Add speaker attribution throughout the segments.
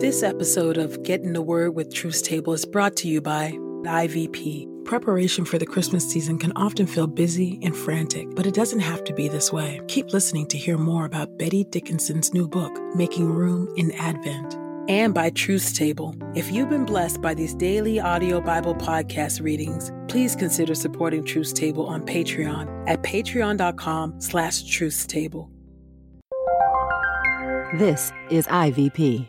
Speaker 1: This episode of Get in the Word with Truth Table is brought to you by IVP. Preparation for the Christmas season can often feel busy and frantic, but it doesn't have to be this way. Keep listening to hear more about Betty Dickinson's new book, Making Room in Advent. And by Truth Table. If you've been blessed by these daily audio Bible podcast readings, please consider supporting Truth Table on Patreon at patreon.com slash truthstable.
Speaker 2: This is IVP.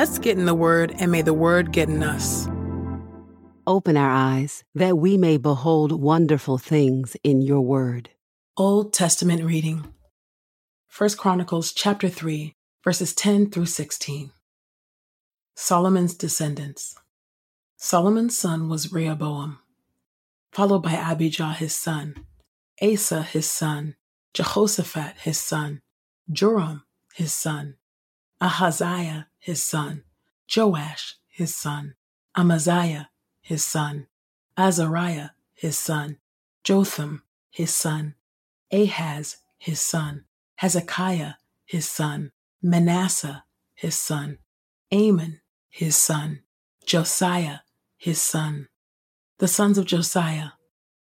Speaker 1: Let's get in the Word, and may the Word get in us.
Speaker 2: Open our eyes that we may behold wonderful things in your word.
Speaker 1: Old Testament reading. 1 Chronicles chapter 3, verses 10 through 16. Solomon's descendants. Solomon's son was Rehoboam, followed by Abijah his son, Asa his son, Jehoshaphat his son, Joram his son, Ahaziah his son, Joash his son, Amaziah his son, Azariah his son, Jotham his son, Ahaz his son, Hezekiah his son, Manasseh his son, Amon his son, Josiah his son. The sons of Josiah.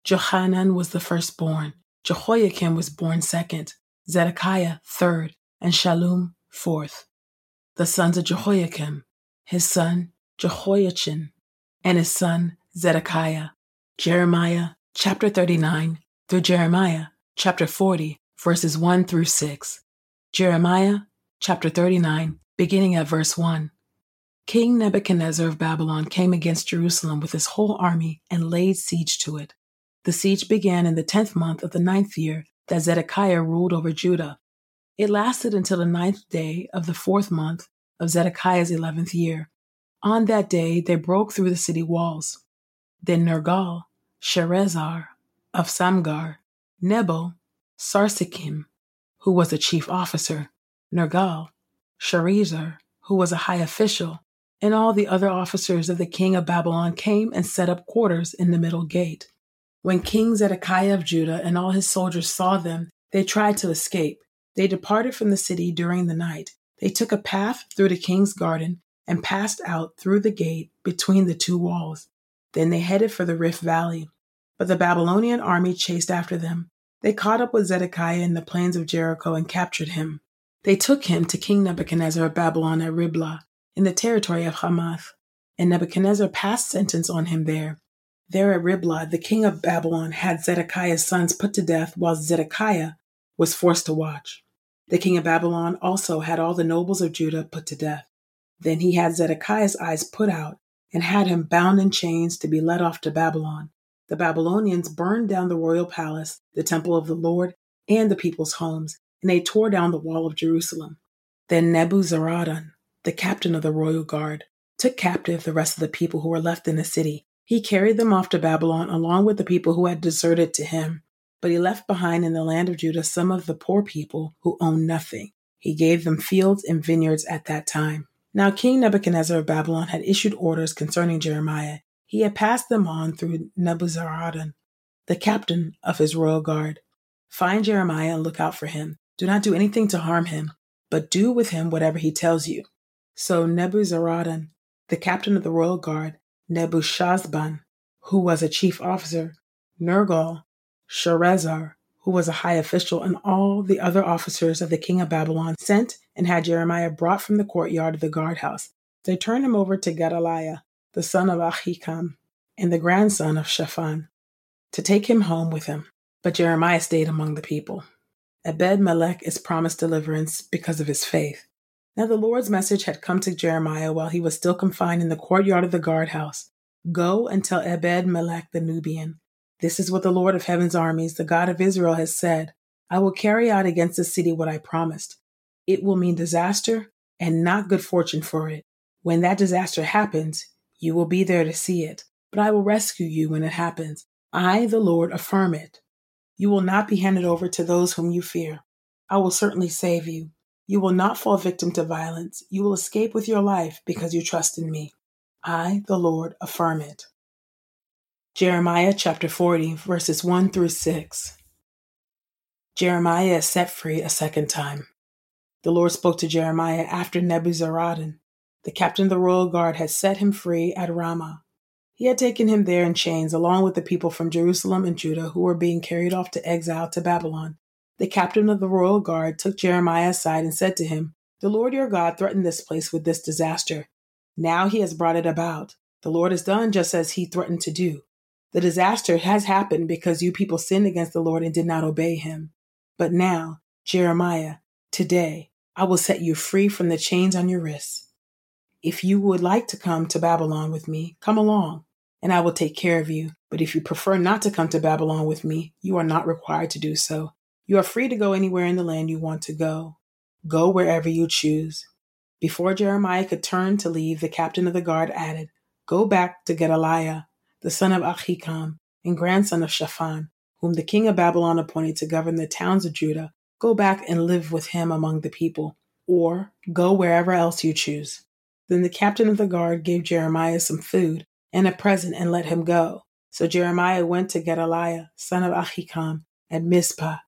Speaker 1: Johanan was the firstborn, Jehoiakim was born second, Zedekiah third, and Shallum fourth. The sons of Jehoiakim, his son Jehoiachin, and his son Zedekiah. Jeremiah chapter 39 through Jeremiah chapter 40, verses 1 through 6. Jeremiah chapter 39, beginning at verse 1. King Nebuchadnezzar of Babylon came against Jerusalem with his whole army and laid siege to it. The siege began in the tenth month of the ninth year that Zedekiah ruled over Judah. It lasted until the ninth day of the fourth month of Zedekiah's eleventh year. On that day they broke through the city walls. Then Nergal, Sharezer of Samgar, Nebo, Sarsekim, who was the chief officer, Nergal, Sharezer, who was a high official, and all the other officers of the king of Babylon came and set up quarters in the middle gate. When King Zedekiah of Judah and all his soldiers saw them, they tried to escape. They departed from the city during the night. They took a path through the king's garden and passed out through the gate between the two walls. Then they headed for the Rift Valley. But the Babylonian army chased after them. They caught up with Zedekiah in the plains of Jericho and captured him. They took him to King Nebuchadnezzar of Babylon at Riblah, in the territory of Hamath, and Nebuchadnezzar passed sentence on him there. There at Riblah, the king of Babylon had Zedekiah's sons put to death while Zedekiah was forced to watch. The king of Babylon also had all the nobles of Judah put to death. Then he had Zedekiah's eyes put out and had him bound in chains to be led off to Babylon. The Babylonians burned down the royal palace, the temple of the Lord, and the people's homes, and they tore down the wall of Jerusalem. Then Nebuzaradan, the captain of the royal guard, took captive the rest of the people who were left in the city. He carried them off to Babylon along with the people who had deserted to him. But he left behind in the land of Judah some of the poor people who owned nothing. He gave them fields and vineyards at that time. Now King Nebuchadnezzar of Babylon had issued orders concerning Jeremiah. He had passed them on through Nebuzaradan, the captain of his royal guard. Find Jeremiah and look out for him. Do not do anything to harm him, but do with him whatever he tells you. So Nebuzaradan, the captain of the royal guard, Nebushazban, who was a chief officer, Nergal, Sharezer, who was a high official, and all the other officers of the king of Babylon sent and had Jeremiah brought from the courtyard of the guardhouse. They turned him over to Gedaliah, the son of Ahikam, and the grandson of Shaphan, to take him home with him. But Jeremiah stayed among the people. Ebed Melech is promised deliverance because of his faith. Now the Lord's message had come to Jeremiah while he was still confined in the courtyard of the guardhouse. Go and tell Ebed Melech the Nubian, This is what the Lord of heaven's armies, the God of Israel, has said I will carry out against the city what I promised. It will mean disaster and not good fortune for it. When that disaster happens, you will be there to see it, but I will rescue you when it happens. I, the Lord, affirm it. You will not be handed over to those whom you fear. I will certainly save you. You will not fall victim to violence. You will escape with your life because you trust in me. I, the Lord, affirm it. Jeremiah chapter 40, verses 1 through 6. Jeremiah is set free a second time. The Lord spoke to Jeremiah after Nebuzaradan, the captain of the royal guard, had set him free at Ramah. He had taken him there in chains, along with the people from Jerusalem and Judah who were being carried off to exile to Babylon. The captain of the royal guard took Jeremiah aside and said to him, The Lord your God threatened this place with this disaster. Now he has brought it about. The Lord has done just as he threatened to do. The disaster has happened because you people sinned against the Lord and did not obey him. But now, Jeremiah, today, I will set you free from the chains on your wrists. If you would like to come to Babylon with me, come along, and I will take care of you. But if you prefer not to come to Babylon with me, you are not required to do so. You are free to go anywhere in the land you want to go. Go wherever you choose. Before Jeremiah could turn to leave, the captain of the guard added, Go back to Gedaliah, the son of Ahikam, and grandson of Shaphan, whom the king of Babylon appointed to govern the towns of Judah. Go back and live with him among the people, or go wherever else you choose. Then the captain of the guard gave Jeremiah some food and a present and let him go. So Jeremiah went to Gedaliah, son of Ahikam, at Mizpah,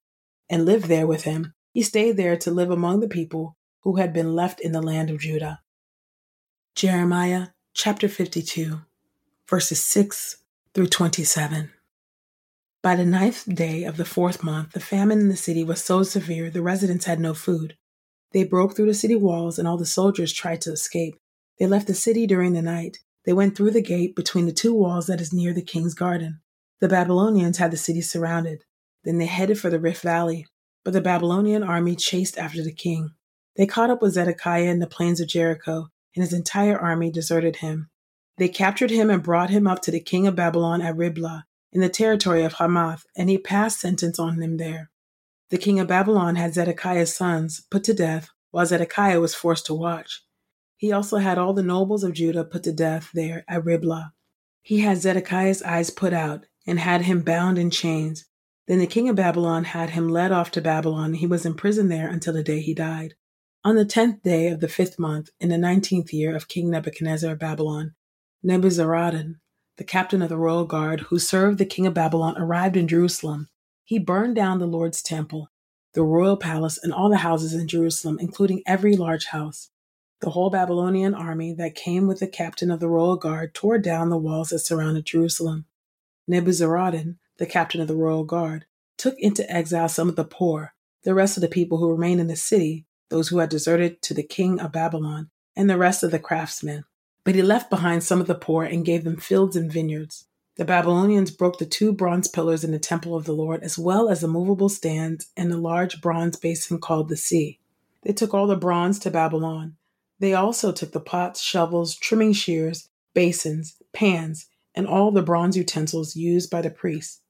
Speaker 1: and lived there with him. He stayed there to live among the people who had been left in the land of Judah. Jeremiah chapter 52, verses 6 through 27. By the ninth day of the fourth month, the famine in the city was so severe the residents had no food. They broke through the city walls, and all the soldiers tried to escape. They left the city during the night. They went through the gate between the two walls that is near the king's garden. The Babylonians had the city surrounded. Then they headed for the Rift Valley, but the Babylonian army chased after the king. They caught up with Zedekiah in the plains of Jericho, and his entire army deserted him. They captured him and brought him up to the king of Babylon at Riblah, in the territory of Hamath, and he passed sentence on them there. The king of Babylon had Zedekiah's sons put to death, while Zedekiah was forced to watch. He also had all the nobles of Judah put to death there at Riblah. He had Zedekiah's eyes put out, and had him bound in chains. Then the king of Babylon had him led off to Babylon, he was imprisoned there until the day he died. On the tenth day of the fifth month, in the nineteenth year of King Nebuchadnezzar of Babylon, Nebuzaradan, the captain of the royal guard who served the king of Babylon, arrived in Jerusalem. He burned down the Lord's temple, the royal palace, and all the houses in Jerusalem, including every large house. The whole Babylonian army that came with the captain of the royal guard tore down the walls that surrounded Jerusalem. Nebuzaradan, the captain of the royal guard, took into exile some of the poor, the rest of the people who remained in the city, those who had deserted to the king of Babylon, and the rest of the craftsmen. But he left behind some of the poor and gave them fields and vineyards. The Babylonians broke the two bronze pillars in the temple of the Lord, as well as the movable stands and the large bronze basin called the sea. They took all the bronze to Babylon. They also took the pots, shovels, trimming shears, basins, pans, and all the bronze utensils used by the priests.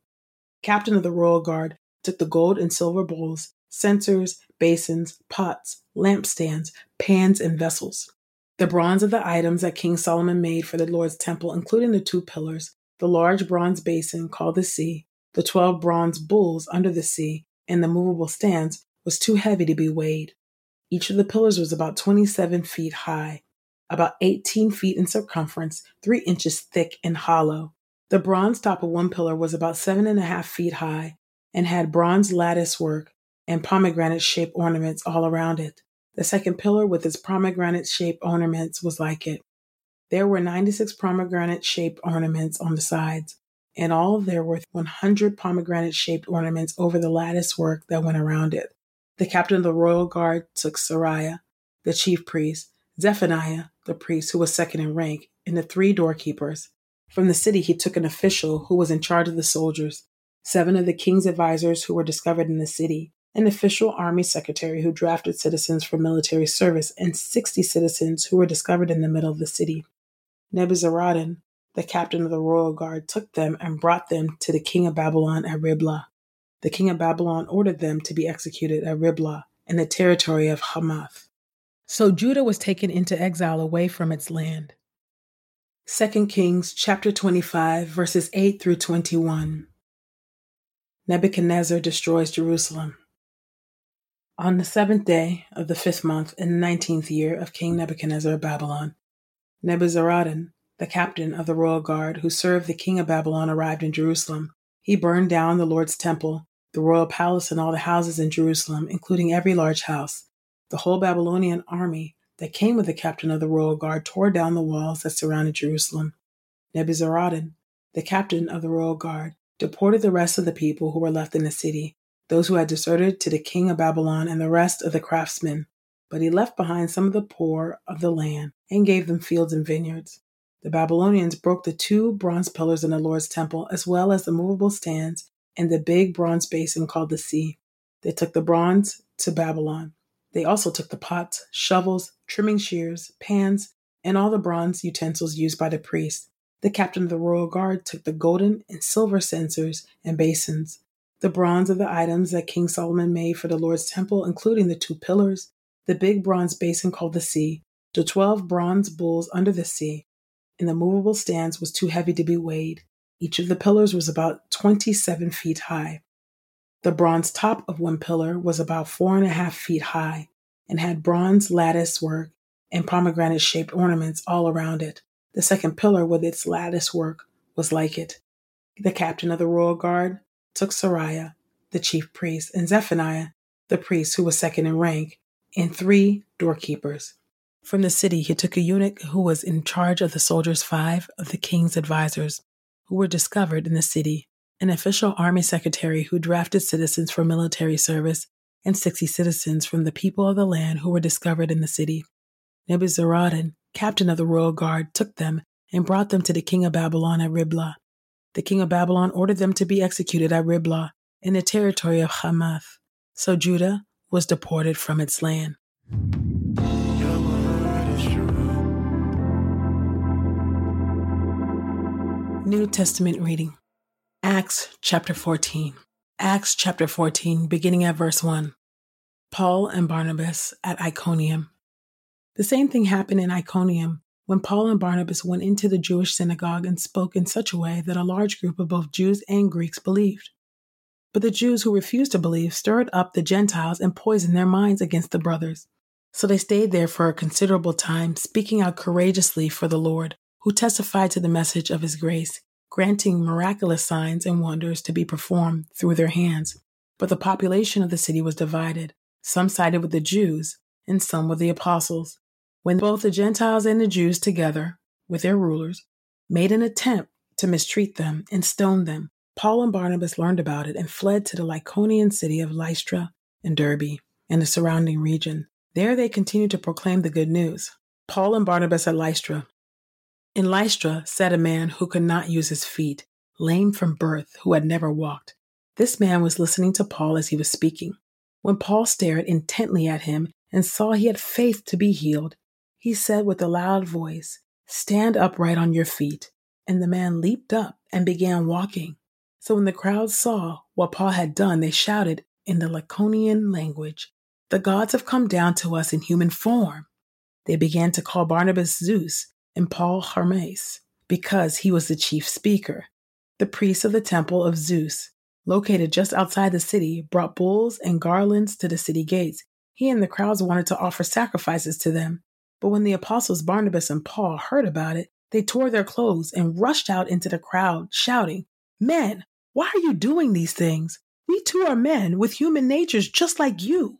Speaker 1: Captain of the royal guard took the gold and silver bowls, censers, basins, pots, lampstands, pans, and vessels. The bronze of the items that King Solomon made for the Lord's temple, including the two pillars, the large bronze basin called the sea, the twelve bronze bulls under the sea, and the movable stands, was too heavy to be weighed. Each of the pillars was about 27 feet high, about 18 feet in circumference, three inches thick and hollow. The bronze top of one pillar was about seven and a half feet high and had bronze lattice work and pomegranate shaped ornaments all around it. The second pillar with its pomegranate shaped ornaments was like it. There were 96 pomegranate shaped ornaments on the sides. In all, there were 100 pomegranate shaped ornaments over the lattice work that went around it. The captain of the royal guard took Seraiah, the chief priest, Zephaniah, the priest who was second in rank, and the three doorkeepers. From the city, he took an official who was in charge of the soldiers, seven of the king's advisers who were discovered in the city, an official army secretary who drafted citizens for military service, and 60 citizens who were discovered in the middle of the city. Nebuzaradan, the captain of the royal guard, took them and brought them to the king of Babylon at Riblah. The king of Babylon ordered them to be executed at Riblah in the territory of Hamath. So Judah was taken into exile away from its land. 2 Kings chapter 25 verses 8 through 21. Nebuchadnezzar destroys Jerusalem. On the seventh day of the fifth month in the nineteenth year of King Nebuchadnezzar of Babylon, Nebuzaradan, the captain of the royal guard who served the king of Babylon, arrived in Jerusalem. He burned down the Lord's temple, the royal palace, and all the houses in Jerusalem, including every large house. The whole Babylonian army that came with the captain of the royal guard tore down the walls that surrounded Jerusalem. Nebuzaradan, the captain of the royal guard, deported the rest of the people who were left in the city, those who had deserted to the king of Babylon and the rest of the craftsmen. But he left behind some of the poor of the land and gave them fields and vineyards. The Babylonians broke the two bronze pillars in the Lord's temple, as well as the movable stands and the big bronze basin called the sea. They took the bronze to Babylon. They also took the pots, shovels, trimming shears, pans, and all the bronze utensils used by the priests. The captain of the royal guard took the golden and silver censers and basins, the bronze of the items that King Solomon made for the Lord's temple, including the two pillars, the big bronze basin called the sea, the twelve bronze bulls under the sea, and the movable stands was too heavy to be weighed. Each of the pillars was about 27 feet high. The bronze top of one pillar was about four and a half feet high and had bronze lattice work and pomegranate shaped ornaments all around it. The second pillar with its lattice work was like it. The captain of the royal guard took Seraiah, the chief priest, and Zephaniah, the priest who was second in rank, and three doorkeepers. From the city, he took a eunuch who was in charge of the soldiers, five of the king's advisers, who were discovered in the city an official army secretary who drafted citizens for military service, and 60 citizens from the people of the land who were discovered in the city. Nebuzaradan, captain of the royal guard, took them and brought them to the king of Babylon at Riblah. The king of Babylon ordered them to be executed at Riblah in the territory of Hamath. So Judah was deported from its land. New Testament reading Acts chapter 14. Acts chapter 14, beginning at verse 1. Paul and Barnabas at Iconium. The same thing happened in Iconium when Paul and Barnabas went into the Jewish synagogue and spoke in such a way that a large group of both Jews and Greeks believed. But the Jews who refused to believe stirred up the Gentiles and poisoned their minds against the brothers. So they stayed there for a considerable time, speaking out courageously for the Lord, who testified to the message of his grace granting miraculous signs and wonders to be performed through their hands. But the population of the city was divided. Some sided with the Jews, and some with the apostles. When both the Gentiles and the Jews, together with their rulers, made an attempt to mistreat them and stone them, Paul and Barnabas learned about it and fled to the Lycaonian city of Lystra and Derbe and the surrounding region. There they continued to proclaim the good news. Paul and Barnabas at Lystra in Lystra sat a man who could not use his feet, lame from birth, who had never walked. This man was listening to Paul as he was speaking. When Paul stared intently at him and saw he had faith to be healed, he said with a loud voice, Stand upright on your feet. And the man leaped up and began walking. So when the crowd saw what Paul had done, they shouted in the Lycaonian language, The gods have come down to us in human form. They began to call Barnabas Zeus and Paul Hermes because he was the chief speaker. The priests of the temple of Zeus, located just outside the city, brought bulls and garlands to the city gates. He and the crowds wanted to offer sacrifices to them. But when the apostles Barnabas and Paul heard about it, they tore their clothes and rushed out into the crowd, shouting, Men, why are you doing these things? We too are men with human natures just like you.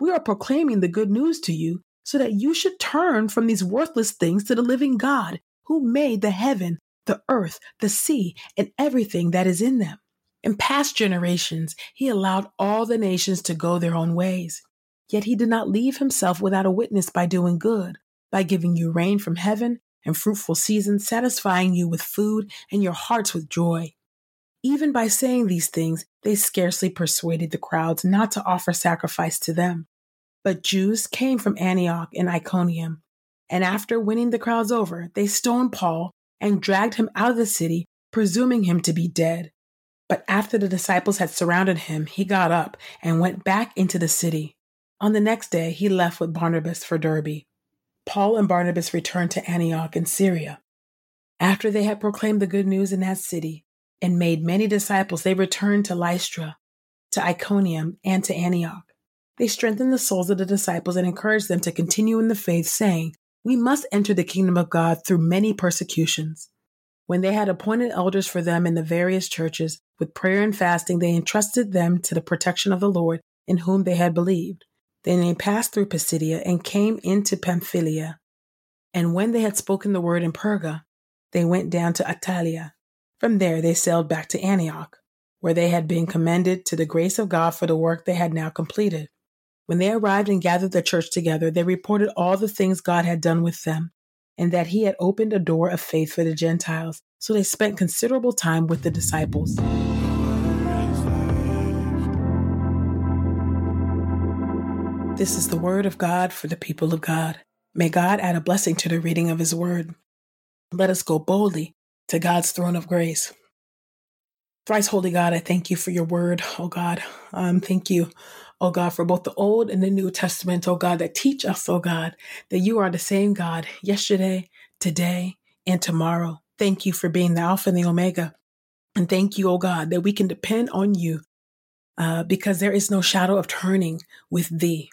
Speaker 1: We are proclaiming the good news to you so that you should turn from these worthless things to the living God who made the heaven, the earth, the sea, and everything that is in them. In past generations, he allowed all the nations to go their own ways. Yet he did not leave himself without a witness by doing good, by giving you rain from heaven and fruitful seasons, satisfying you with food and your hearts with joy. Even by saying these things, they scarcely persuaded the crowds not to offer sacrifice to them. But Jews came from Antioch and Iconium, and after winning the crowds over, they stoned Paul and dragged him out of the city, presuming him to be dead. But after the disciples had surrounded him, he got up and went back into the city. On the next day, he left with Barnabas for Derbe. Paul and Barnabas returned to Antioch in Syria. After they had proclaimed the good news in that city and made many disciples, they returned to Lystra, to Iconium, and to Antioch. They strengthened the souls of the disciples and encouraged them to continue in the faith, saying, We must enter the kingdom of God through many persecutions. When they had appointed elders for them in the various churches, with prayer and fasting, they entrusted them to the protection of the Lord in whom they had believed. Then they passed through Pisidia and came into Pamphylia. And when they had spoken the word in Perga, they went down to Attalia. From there they sailed back to Antioch, where they had been commended to the grace of God for the work they had now completed. When they arrived and gathered the church together, they reported all the things God had done with them and that he had opened a door of faith for the Gentiles. So they spent considerable time with the disciples. This is the word of God for the people of God. May God add a blessing to the reading of his word. Let us go boldly to God's throne of grace. Thrice holy God, I thank you for your word, oh God. Um, thank you, oh God, for both the Old and the New Testament, oh God, that teach us, oh God, that you are the same God yesterday, today, and tomorrow. Thank you for being the Alpha and the Omega. And thank you, oh God, that we can depend on you uh, because there is no shadow of turning with thee.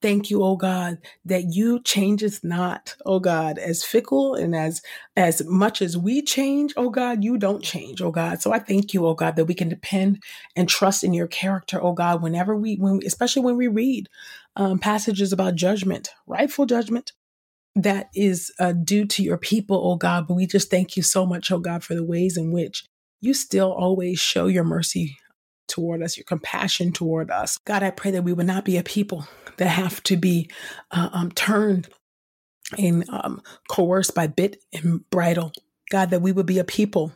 Speaker 1: Thank you, oh God, that you changes not, oh God, as fickle and as as much as we change, oh God, you don't change, oh God. So I thank you, oh God, that we can depend and trust in your character, oh God, whenever we, when, especially when we read um, passages about judgment, rightful judgment that is uh, due to your people, oh God. But we just thank you so much, oh God, for the ways in which you still always show your mercy toward us, your compassion toward us. God, I pray that we would not be a people that have to be uh, um, turned and um, coerced by bit and bridle. God, that we would be a people,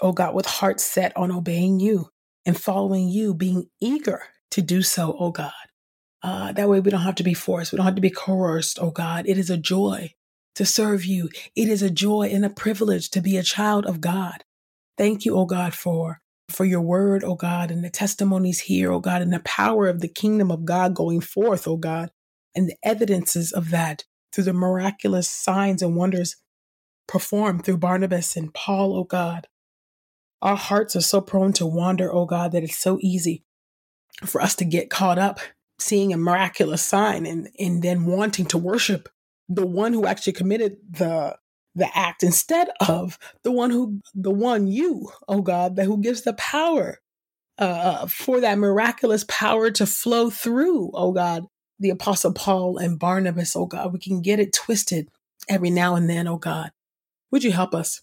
Speaker 1: oh God, with hearts set on obeying you and following you, being eager to do so, oh God. Uh, that way we don't have to be forced. We don't have to be coerced, oh God. It is a joy to serve you. It is a joy and a privilege to be a child of God. Thank you, oh God, for for your word, oh God, and the testimonies here, oh God, and the power of the kingdom of God going forth, oh God, and the evidences of that through the miraculous signs and wonders performed through Barnabas and Paul, oh God. Our hearts are so prone to wander, oh God, that it's so easy for us to get caught up seeing a miraculous sign and, and then wanting to worship the one who actually committed the the act instead of the one who the one you oh god that who gives the power uh, for that miraculous power to flow through oh god the apostle paul and barnabas oh god. We can get it twisted every now and then oh god. Would you help us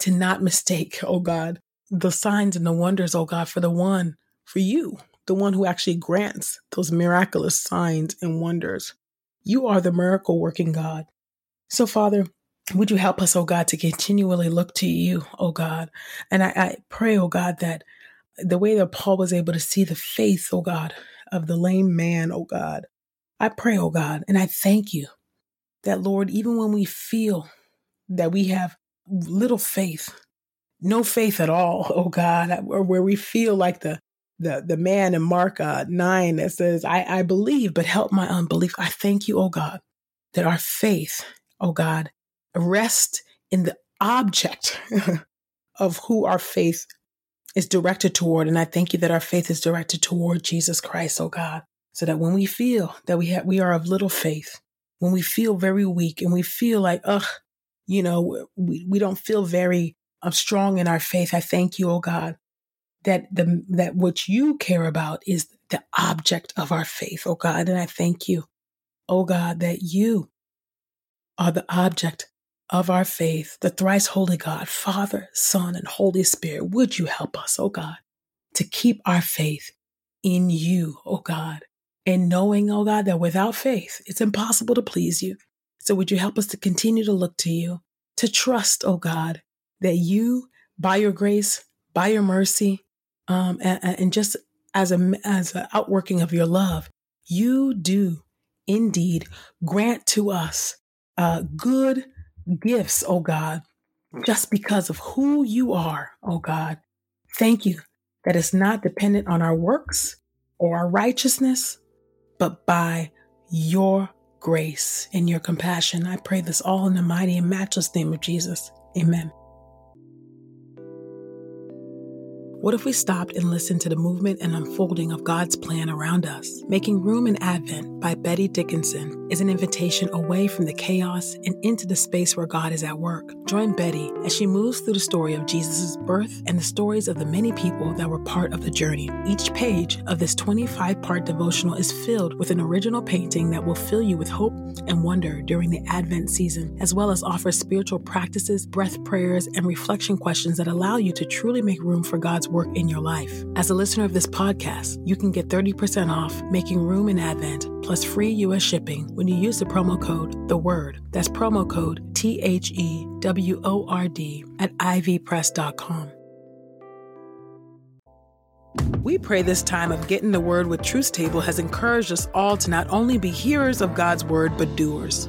Speaker 1: to not mistake oh god the signs and the wonders oh god for the one for you the one who actually grants those miraculous signs and wonders? You are the miracle working god. So father would you help us, oh God, to continually look to you, oh God? And I, I, pray, oh God, that the way that Paul was able to see the faith, oh God, of the lame man, oh God, I pray, oh God, and I thank you that, Lord, even when we feel that we have little faith, no faith at all, oh God, or where we feel like the the the man in Mark uh, nine that says, I, I believe, but help my unbelief. I thank you, oh God, that our faith, oh God, rest in the object of who our faith is directed toward. And I thank you that our faith is directed toward Jesus Christ, oh God, so that when we feel that we have, we are of little faith, when we feel very weak and we feel like, ugh, you know, we, we don't feel very uh, strong in our faith. I thank you, oh God, that the, that what you care about is the object of our faith, oh God. And I thank you, oh God, that you are the object of our faith, the thrice holy God, Father, Son, and Holy Spirit, would you help us, oh God, to keep our faith in you, oh God, and knowing, oh God, that without faith, it's impossible to please you. So would you help us to continue to look to you, to trust, oh God, that you, by your grace, by your mercy, um, and, and just as a as an outworking of your love, you do indeed grant to us uh, good gifts, oh God, just because of who you are, oh God. Thank you that it's not dependent on our works or our righteousness, but by your grace and your compassion. I pray this all in the mighty and matchless name of Jesus. Amen. What if we stopped and listened to the movement and unfolding of God's plan around us? Making Room in Advent by Betty Dickinson is an invitation away from the chaos and into the space where God is at work. Join Betty as she moves through the story of Jesus' birth and the stories of the many people that were part of the journey. Each page of this 25 part devotional is filled with an original painting that will fill you with hope and wonder during the Advent season, as well as offer spiritual practices, breath prayers, and reflection questions that allow you to truly make room for God's work in your life. As a listener of this podcast, you can get 30% off making room in Advent plus free US shipping when you use the promo code The Word. That's promo code T H E W O R D at ivpress.com. We pray this time of get in the word with Truth Table has encouraged us all to not only be hearers of God's word, but doers.